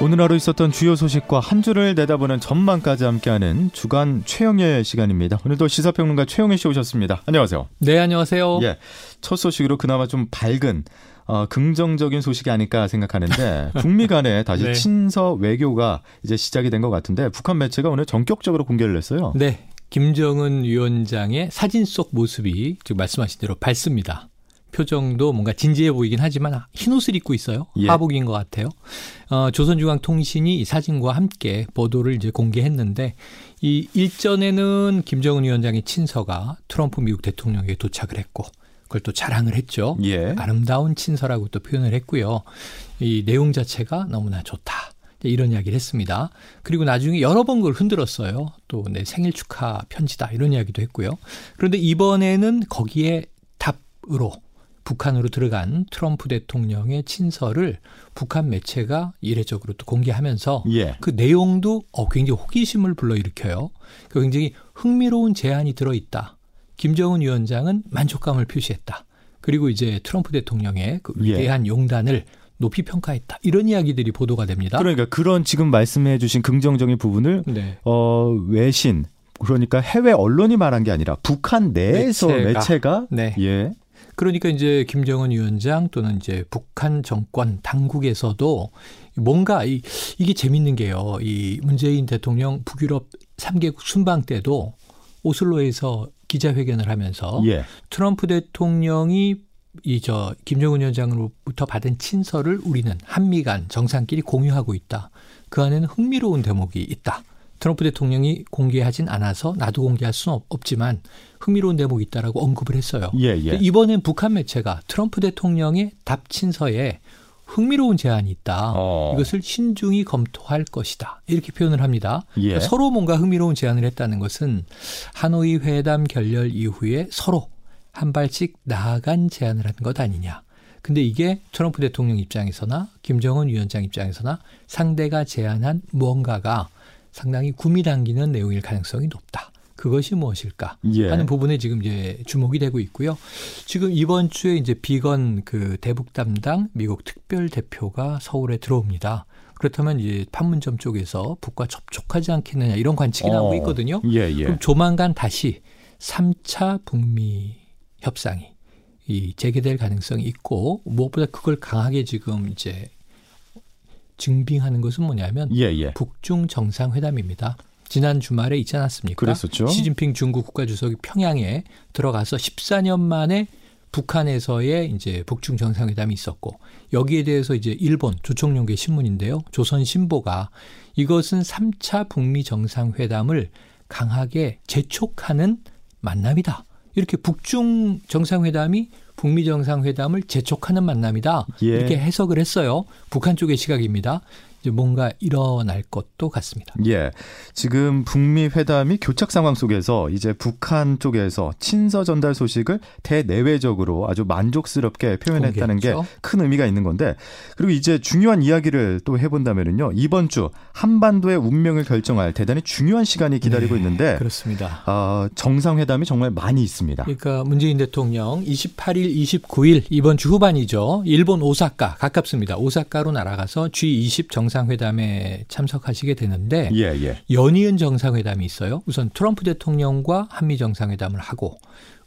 오늘 하루 있었던 주요 소식과 한 주를 내다보는 전망까지 함께하는 주간 최영의 시간입니다. 오늘도 시사평론가 최영의 씨 오셨습니다. 안녕하세요. 네, 안녕하세요. 예, 첫 소식으로 그나마 좀 밝은 어, 긍정적인 소식이 아닐까 생각하는데 북미 간에 다시 네. 친서 외교가 이제 시작이 된 것 같은데 북한 매체가 오늘 전격적으로 공개를 했어요. 네. 김정은 위원장의 사진 속 모습이 지금 말씀하신 대로 밝습니다. 표정도 뭔가 진지해 보이긴 하지만 흰 옷을 입고 있어요. 예. 하복인 것 같아요. 어, 조선중앙통신이 이 사진과 함께 보도를 이제 공개했는데 이 일전에는 김정은 위원장의 친서가 트럼프 미국 대통령에게 도착을 했고 그걸 또 자랑을 했죠. 예. 아름다운 친서라고 또 표현을 했고요. 이 내용 자체가 너무나 좋다. 이런 이야기를 했습니다. 그리고 나중에 여러 번 그걸 흔들었어요. 또 내 생일 축하 편지다 이런 이야기도 했고요. 그런데 이번에는 거기에 답으로 북한으로 들어간 트럼프 대통령의 친서를 북한 매체가 이례적으로 또 공개하면서 예. 그 내용도 어, 굉장히 호기심을 불러일으켜요. 그 굉장히 흥미로운 제안이 들어있다. 김정은 위원장은 만족감을 표시했다. 그리고 이제 트럼프 대통령의 그 예. 위대한 예. 용단을 높이 평가했다. 이런 이야기들이 보도가 됩니다. 그러니까 그런 지금 말씀해 주신 긍정적인 부분을 네. 어, 외신 그러니까 해외 언론이 말한 게 아니라 북한 내에서 매체가, 매체가 네. 예. 그러니까 이제 김정은 위원장 또는 이제 북한 정권 당국에서도 뭔가 이, 이게 재밌는 게요. 이 문재인 대통령 북유럽 3개국 순방 때도 오슬로에서 기자회견을 하면서 예. 트럼프 대통령이 이 저 김정은 위원장으로부터 받은 친서를 우리는 한미 간 정상끼리 공유하고 있다. 그 안에는 흥미로운 대목이 있다. 트럼프 대통령이 공개하진 않아서 나도 공개할 수는 없지만 흥미로운 대목이 있다라고 언급을 했어요. 예, 예. 이번엔 북한 매체가 트럼프 대통령의 답친서에 흥미로운 제안이 있다. 어. 이것을 신중히 검토할 것이다. 이렇게 표현을 합니다. 예. 그러니까 서로 뭔가 흥미로운 제안을 했다는 것은 하노이 회담 결렬 이후에 서로 한 발씩 나아간 제안을 한 것 아니냐. 근데 이게 트럼프 대통령 입장에서나 김정은 위원장 입장에서나 상대가 제안한 무언가가 상당히 구미 당기는 내용일 가능성이 높다. 그것이 무엇일까 예. 하는 부분에 지금 이제 주목이 되고 있고요. 지금 이번 주에 이제 비건 그 대북 담당 미국 특별 대표가 서울에 들어옵니다. 그렇다면 이제 판문점 쪽에서 북과 접촉하지 않겠느냐 이런 관측이 어. 나오고 있거든요. 예, 예. 그럼 조만간 다시 3차 북미 협상이 이 재개될 가능성이 있고 무엇보다 그걸 강하게 지금 이제 증빙하는 것은 뭐냐면 예, 예. 북중 정상회담입니다. 지난 주말에 있지 않았습니까? 그랬었죠. 시진핑 중국 국가주석이 평양에 들어가서 14년 만에 북한에서의 이제 북중 정상회담이 있었고 여기에 대해서 이제 일본 조총련계 신문인데요. 조선 신보가 이것은 3차 북미 정상회담을 강하게 재촉하는 만남이다. 이렇게 북중 정상회담이 북미 정상회담을 재촉하는 만남이다. 예. 이렇게 해석을 했어요. 북한 쪽의 시각입니다. 뭔가 일어날 것도 같습니다. 예. 지금 북미 회담이 교착 상황 속에서 이제 북한 쪽에서 친서 전달 소식을 대내외적으로 아주 만족스럽게 표현했다는 게 큰 의미가 있는 건데 그리고 이제 중요한 이야기를 또 해본다면은요 이번 주 한반도의 운명을 결정할 대단히 중요한 시간이 기다리고 네, 있는데 그렇습니다. 어, 정상회담이 정말 많이 있습니다. 그러니까 문재인 대통령 28일, 29일 이번 주 후반이죠. 일본 오사카 가깝습니다. 오사카로 날아가서 G20 정 정상회담에 참석하시게 되는데 예, 예. 연이은 정상회담이 있어요. 우선 트럼프 대통령과 한미 정상회담을 하고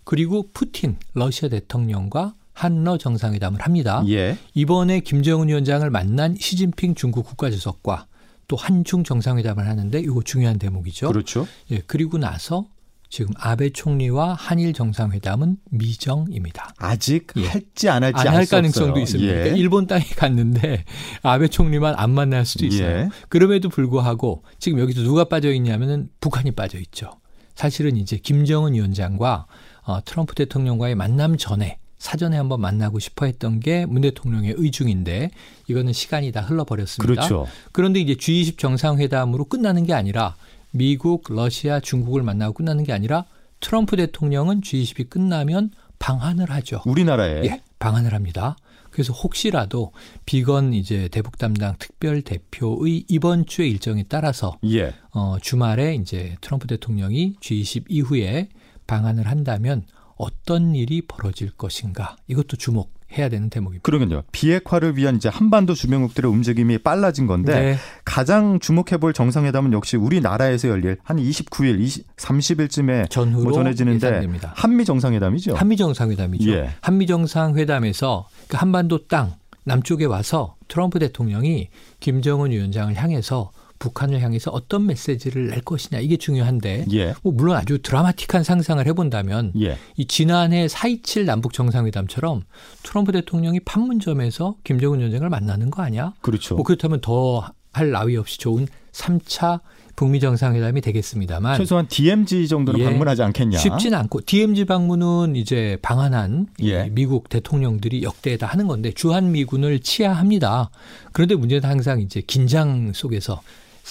그리고 푸틴 러시아 대통령과 한러 정상회담을 합니다. 예. 이번에 김정은 위원장을 만난 시진핑 중국 국가주석과 또 한중 정상회담을 하는데 이거 중요한 대목이죠. 그렇죠. 예, 그리고 나서 지금 아베 총리와 한일 정상회담은 미정입니다. 아직 예. 할지 안 할지 안 할 가능성도 없어요. 있습니다. 예. 그러니까 일본 땅에 갔는데 아베 총리만 안 만날 수도 있어요. 예. 그럼에도 불구하고 지금 여기서 누가 빠져 있냐면은 북한이 빠져 있죠. 사실은 이제 김정은 위원장과 어, 트럼프 대통령과의 만남 전에 사전에 한번 만나고 싶어 했던 게 문 대통령의 의중인데 이거는 시간이 다 흘러버렸습니다. 그렇죠. 그런데 이제 G20 정상회담으로 끝나는 게 아니라 미국, 러시아, 중국을 만나고 끝나는 게 아니라 트럼프 대통령은 G20이 끝나면 방한을 하죠. 우리나라에 예, 방한을 합니다. 그래서 혹시라도 비건 이제 대북 담당 특별 대표의 이번 주의 일정에 따라서 예. 어, 주말에 이제 트럼프 대통령이 G20 이후에 방한을 한다면 어떤 일이 벌어질 것인가 이것도 주목. 해야 되는 대목입니다. 그러면요. 비핵화를 위한 이제 한반도 주변국들의 움직임이 빨라진 건데 네. 가장 주목해볼 정상회담은 역시 우리나라에서 열릴 한 29일, 20, 30일쯤에 전후로 뭐 전해지는데 예상됩니다. 한미 정상회담이죠. 한미 정상회담이죠. 예. 한미 정상회담에서 그 한반도 땅 남쪽에 와서 트럼프 대통령이 김정은 위원장을 향해서 북한을 향해서 어떤 메시지를 낼 것이냐 이게 중요한데 예. 뭐 물론 아주 드라마틱한 상상을 해본다면 예. 이 지난해 4.27 남북 정상회담처럼 트럼프 대통령이 판문점에서 김정은 위원장을 만나는 거 아니야? 그렇죠. 뭐 그렇다면 더 할 나위 없이 좋은 3차 북미 정상회담이 되겠습니다만 최소한 DMZ 정도는 예, 방문하지 않겠냐? 쉽지는 않고 DMZ 방문은 이제 방한한 예. 미국 대통령들이 역대에 다 하는 건데 주한 미군을 치하합니다. 그런데 문제는 항상 이제 긴장 속에서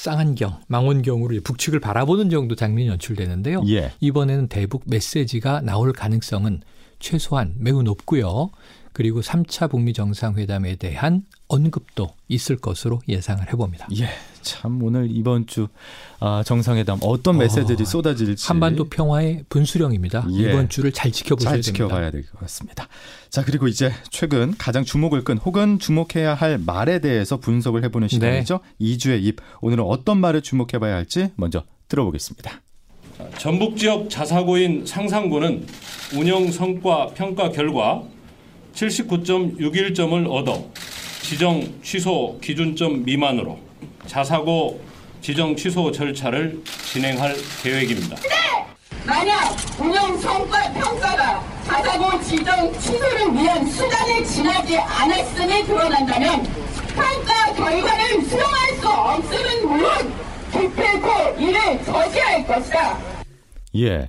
쌍안경, 망원경으로 북측을 바라보는 정도 장면이 연출되는데요. 예. 이번에는 대북 메시지가 나올 가능성은 최소한 매우 높고요. 그리고 3차 북미 정상회담에 대한 언급도 있을 것으로 예상을 해봅니다. 예, 참 오늘 이번 주 아, 정상회담 어떤 메시지들이 어, 쏟아질지 한반도 평화의 분수령입니다. 예, 이번 주를 잘 지켜보셔야 잘 됩니다. 지켜봐야 될 것 같습니다. 자 그리고 이제 최근 가장 주목을 끈 혹은 주목해야 할 말에 대해서 분석을 해보는 네. 시간이죠. 네. 2주의 입 오늘은 어떤 말을 주목해봐야 할지 먼저 들어보겠습니다. 전북 지역 자사고인 상상고는 운영 성과 평가 결과 79.61점을 얻어 지정 취소 기준점 미만으로 자사고 지정 취소 절차를 진행할 계획입니다. 만약 운영 성과 평가가 자사고 지정 취소를 위한 수단을 지나지 않았음이 드러난다면 평가 결과를 수용할 수 없음은 물론 기필코 이를 저지할 것이다. 예.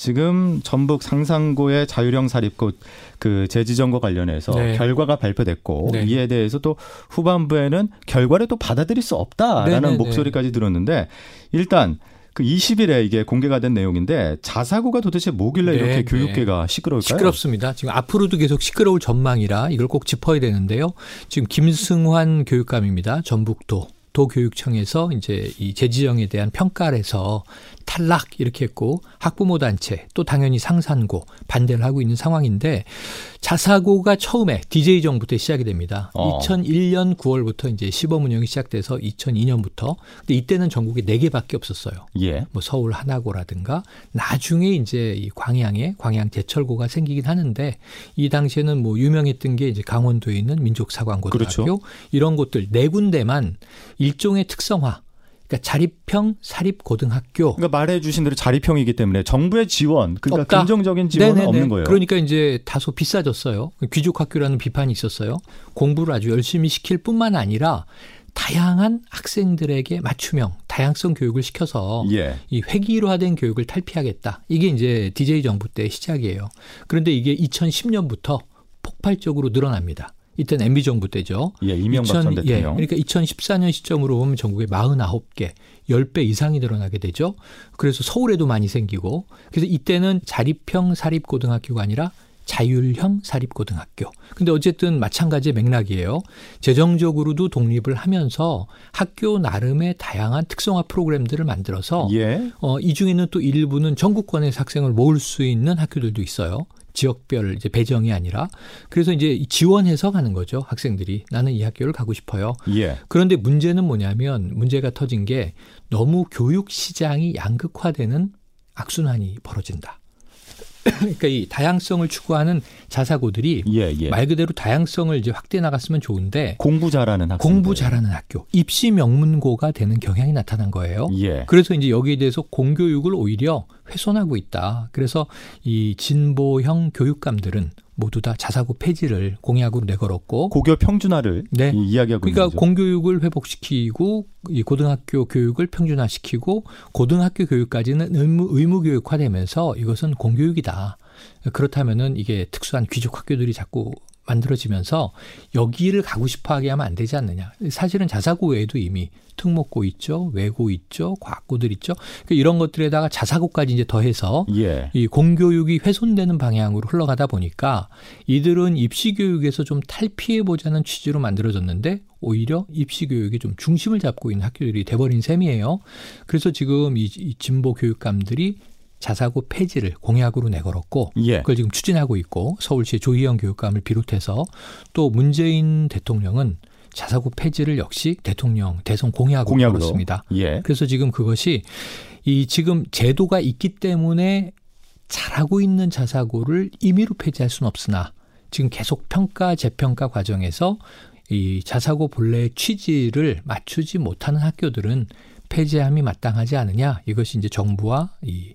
지금 전북 상상고의 자율형 사립고 그 재지정과 관련해서 네. 결과가 발표됐고 네. 이에 대해서 또 후반부에는 결과를 또 받아들일 수 없다라는 네네네. 네, 네. 목소리까지 들었는데 일단 그 20일에 이게 공개가 된 내용인데 자사고가 도대체 뭐길래 네, 이렇게 네. 교육계가 시끄러울까요? 시끄럽습니다. 지금 앞으로도 계속 시끄러울 전망이라 이걸 꼭 짚어야 되는데요. 지금 김승환 교육감입니다. 전북도 도교육청에서 이제 이 재지정에 대한 평가를 해서 탈락 이렇게 했고 학부모 단체 또 당연히 상산고 반대를 하고 있는 상황인데 자사고가 처음에 DJ 정부 때 시작이 됩니다. 어. 2001년 9월부터 이제 시범 운영이 시작돼서 2002년부터 근데 이때는 전국에 4개밖에 없었어요. 예. 뭐 서울 하나고라든가 나중에 이제 이 광양에 광양 제철고가 생기긴 하는데 이 당시에는 뭐 유명했던 게 이제 강원도에 있는 민족사관고등학교 그렇죠. 이런 곳들 네 군데만 일종의 특성화 그러니까 자립형 사립 고등학교. 그러니까 말해 주신 대로 자립형이기 때문에 정부의 지원, 그러니까 없다. 긍정적인 지원은 네네네. 없는 거예요. 그러니까 이제 다소 비싸졌어요. 귀족 학교라는 비판이 있었어요. 공부를 아주 열심히 시킬 뿐만 아니라 다양한 학생들에게 맞춤형 다양성 교육을 시켜서 예. 이 획일화된 교육을 탈피하겠다. 이게 이제 DJ 정부 때 시작이에요. 그런데 이게 2010년부터 폭발적으로 늘어납니다. 이때는 MB 정부 때죠. 예, 이명박 2000, 전 대통령. 예, 그러니까 2014년 시점으로 보면 전국에 49개, 10배 이상이 늘어나게 되죠. 그래서 서울에도 많이 생기고 그래서 이때는 자립형 사립고등학교가 아니라 자율형 사립고등학교. 근데 어쨌든 마찬가지의 맥락이에요. 재정적으로도 독립을 하면서 학교 나름의 다양한 특성화 프로그램들을 만들어서 예. 어, 이 중에는 또 일부는 전국권의 학생을 모을 수 있는 학교들도 있어요. 지역별 이제 배정이 아니라 그래서 이제 지원해서 가는 거죠 학생들이 나는 이 학교를 가고 싶어요. 예. 그런데 문제는 뭐냐면 문제가 터진 게 너무 교육 시장이 양극화되는 악순환이 벌어진다. 그러니까 이 다양성을 추구하는 자사고들이 예, 예. 말 그대로 다양성을 이제 확대해 나갔으면 좋은데 공부 잘하는 학교 공부 잘하는 학교 입시 명문고가 되는 경향이 나타난 거예요. 예. 그래서 이제 여기에 대해서 공교육을 오히려 훼손하고 있다. 그래서 이 진보형 교육감들은 모두 다 자사고 폐지를 공약으로 내걸었고 고교 평준화를 네. 이야기하고 그러니까 있는 거죠. 공교육을 회복시키고 이 고등학교 교육을 평준화시키고 고등학교 교육까지는 의무 의무 교육화되면서 이것은 공교육이다. 그렇다면은 이게 특수한 귀족 학교들이 자꾸 만들어지면서 여기를 가고 싶어 하게 하면 안 되지 않느냐. 사실은 자사고 외에도 이미 특목고 있죠, 외고 있죠, 과학고들 있죠. 그러니까 이런 것들에다가 자사고까지 이제 더해서 예. 이 공교육이 훼손되는 방향으로 흘러가다 보니까 이들은 입시 교육에서 좀 탈피해 보자는 취지로 만들어졌는데 오히려 입시 교육이 좀 중심을 잡고 있는 학교들이 돼버린 셈이에요. 그래서 지금 이, 이 진보 교육감들이 자사고 폐지를 공약으로 내걸었고 예. 그걸 지금 추진하고 있고 서울시 조희영 교육감을 비롯해서 또 문재인 대통령은 자사고 폐지를 역시 대통령 대선 공약으로, 공약으로. 걸었습니다. 예. 그래서 지금 그것이 이 지금 제도가 있기 때문에 잘하고 있는 자사고를 임의로 폐지할 수는 없으나 지금 계속 평가 재평가 과정에서 이 자사고 본래의 취지를 맞추지 못하는 학교들은 폐지함이 마땅하지 않느냐 이것이 이제 정부와 이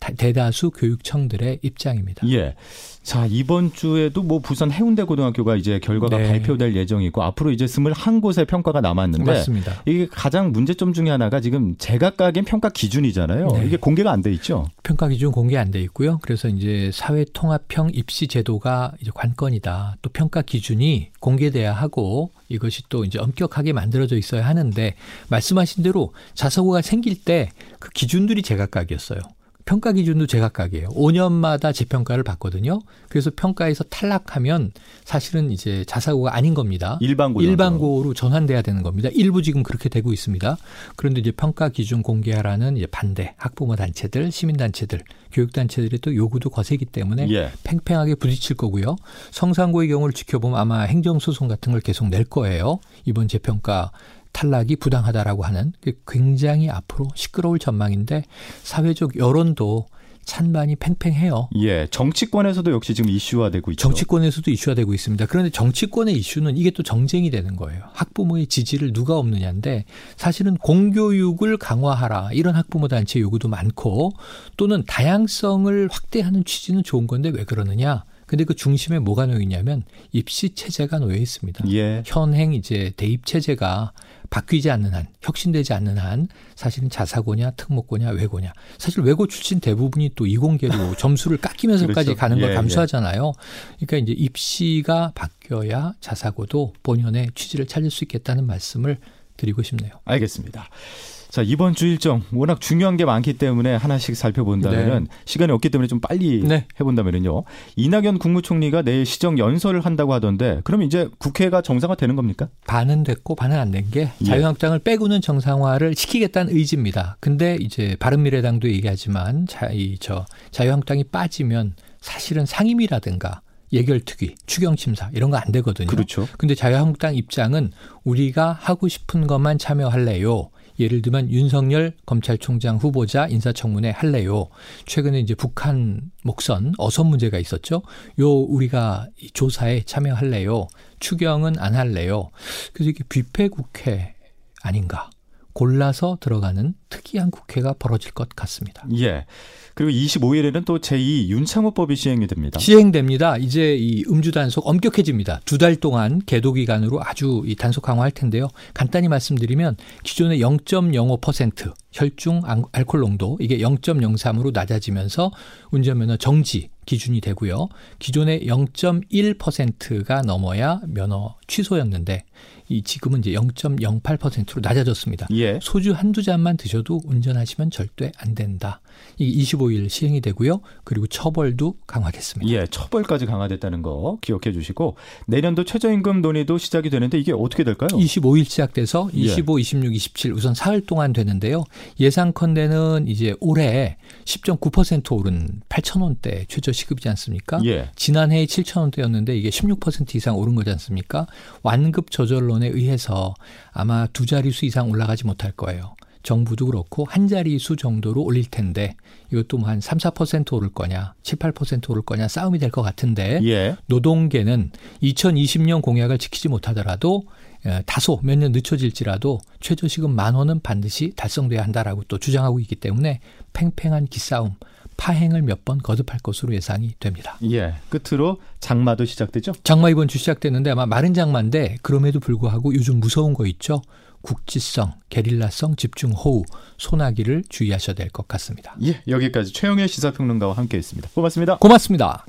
대다수 교육청들의 입장입니다. 예. 자, 이번 주에도 뭐 부산 해운대 고등학교가 이제 결과가 네. 발표될 예정이고 앞으로 이제 21곳의 평가가 남았는데 맞습니다. 이게 가장 문제점 중에 하나가 지금 제각각의 평가 기준이잖아요. 네. 이게 공개가 안 돼 있죠. 평가 기준 공개 안 돼 있고요. 그래서 이제 사회 통합형 입시 제도가 이제 관건이다. 또 평가 기준이 공개돼야 하고 이것이 또 이제 엄격하게 만들어져 있어야 하는데 말씀하신 대로 자사고가 생길 때 그 기준들이 제각각이었어요. 평가 기준도 제각각이에요. 5년마다 재평가를 받거든요. 그래서 평가에서 탈락하면 사실은 이제 자사고가 아닌 겁니다. 일반고 일반고로 전환돼야 되는 겁니다. 일부 지금 그렇게 되고 있습니다. 그런데 이제 평가 기준 공개하라는 이제 반대 학부모 단체들, 시민 단체들, 교육 단체들의 또 요구도 거세기 때문에 예. 팽팽하게 부딪힐 거고요. 성상고의 경우를 지켜보면 아마 행정 소송 같은 걸 계속 낼 거예요. 이번 재평가 탈락이 부당하다라고 하는 굉장히 앞으로 시끄러울 전망인데 사회적 여론도 찬반이 팽팽해요. 예, 정치권에서도 역시 지금 이슈화되고 있죠. 정치권에서도 이슈화되고 있습니다. 그런데 정치권의 이슈는 이게 또 정쟁이 되는 거예요. 학부모의 지지를 누가 없느냐인데 사실은 공교육을 강화하라 이런 학부모 단체 요구도 많고 또는 다양성을 확대하는 취지는 좋은 건데 왜 그러느냐? 근데 그 중심에 뭐가 놓여 있냐면 입시 체제가 놓여 있습니다. 예. 현행 이제 대입 체제가 바뀌지 않는 한, 혁신되지 않는 한 사실은 자사고냐 특목고냐 외고냐. 사실 외고 출신 대부분이 또 이공계로 점수를 깎이면서까지 그렇죠. 가는 걸 예, 예. 감수하잖아요. 그러니까 이제 입시가 바뀌어야 자사고도 본연의 취지를 찾을 수 있겠다는 말씀을 드리고 싶네요. 알겠습니다. 자, 이번 주 일정 워낙 중요한 게 많기 때문에 하나씩 살펴본다면은 네. 시간이 없기 때문에 좀 빨리 네. 해본다면은요. 이낙연 국무총리가 내일 시정 연설을 한다고 하던데 그럼 이제 국회가 정상화 되는 겁니까? 반은 됐고 반은 안 된게 예. 자유한국당을 빼고는 정상화를 시키겠다는 의지입니다. 근데 이제 바른미래당도 얘기하지만 자, 이, 저 자유한국당이 빠지면 사실은 상임위라든가 예결특위, 추경심사 이런 거 안 되거든요. 그렇죠. 근데 자유한국당 입장은 우리가 하고 싶은 것만 참여할래요. 예를 들면 윤석열 검찰총장 후보자 인사청문회 할래요. 최근에 이제 북한 목선 어선 문제가 있었죠. 요 우리가 조사에 참여할래요. 추경은 안 할래요. 그래서 이게 뷔페 국회 아닌가. 골라서 들어가는 특이한 국회가 벌어질 것 같습니다. 예. 그리고 25일에는 또 제2 윤창호법이 시행이 됩니다. 시행됩니다. 이제 이 음주 단속 엄격해집니다. 두 달 동안 계도 기간으로 아주 이 단속 강화할 텐데요. 간단히 말씀드리면 기존의 0.05% 혈중 알코올 농도 이게 0.03으로 낮아지면서 운전면허 정지 기준이 되고요. 기존의 0.1%가 넘어야 면허 취소였는데 이 지금은 이제 0.08%로 낮아졌습니다. 예. 소주 한두 잔만 드셔 도 운전하시면 절대 안 된다. 이 25일 시행이 되고요. 그리고 처벌도 강화됐습니다. 예, 처벌까지 강화됐다는 거 기억해 주시고 내년도 최저임금 논의도 시작이 되는데 이게 어떻게 될까요? 25일 시작돼서 25, 예. 26, 27 우선 사흘 동안 되는데요. 예상컨대는 이제 올해 10.9% 오른 8천 원대 최저 시급이지 않습니까? 예. 지난해에 7천 원대였는데 이게 16% 이상 오른 거지 않습니까? 완급 조절론에 의해서 아마 두 자릿수 이상 올라가지 못할 거예요. 정부도 그렇고 한 자릿수 정도로 올릴 텐데 이것도 뭐 한 3, 4% 오를 거냐, 7, 8% 오를 거냐 싸움이 될 것 같은데 예. 노동계는 2020년 공약을 지키지 못하더라도 예, 다소 몇 년 늦춰질지라도 최저시급 만 원은 반드시 달성돼야 한다라고 또 주장하고 있기 때문에 팽팽한 기싸움 파행을 몇 번 거듭할 것으로 예상이 됩니다. 예. 끝으로 장마도 시작되죠? 장마 이번 주 시작됐는데 아마 마른 장마인데 그럼에도 불구하고 요즘 무서운 거 있죠? 국지성, 게릴라성 집중호우, 소나기를 주의하셔야 될 것 같습니다. 예, 여기까지 최영의 시사평론가와 함께했습니다. 고맙습니다. 고맙습니다.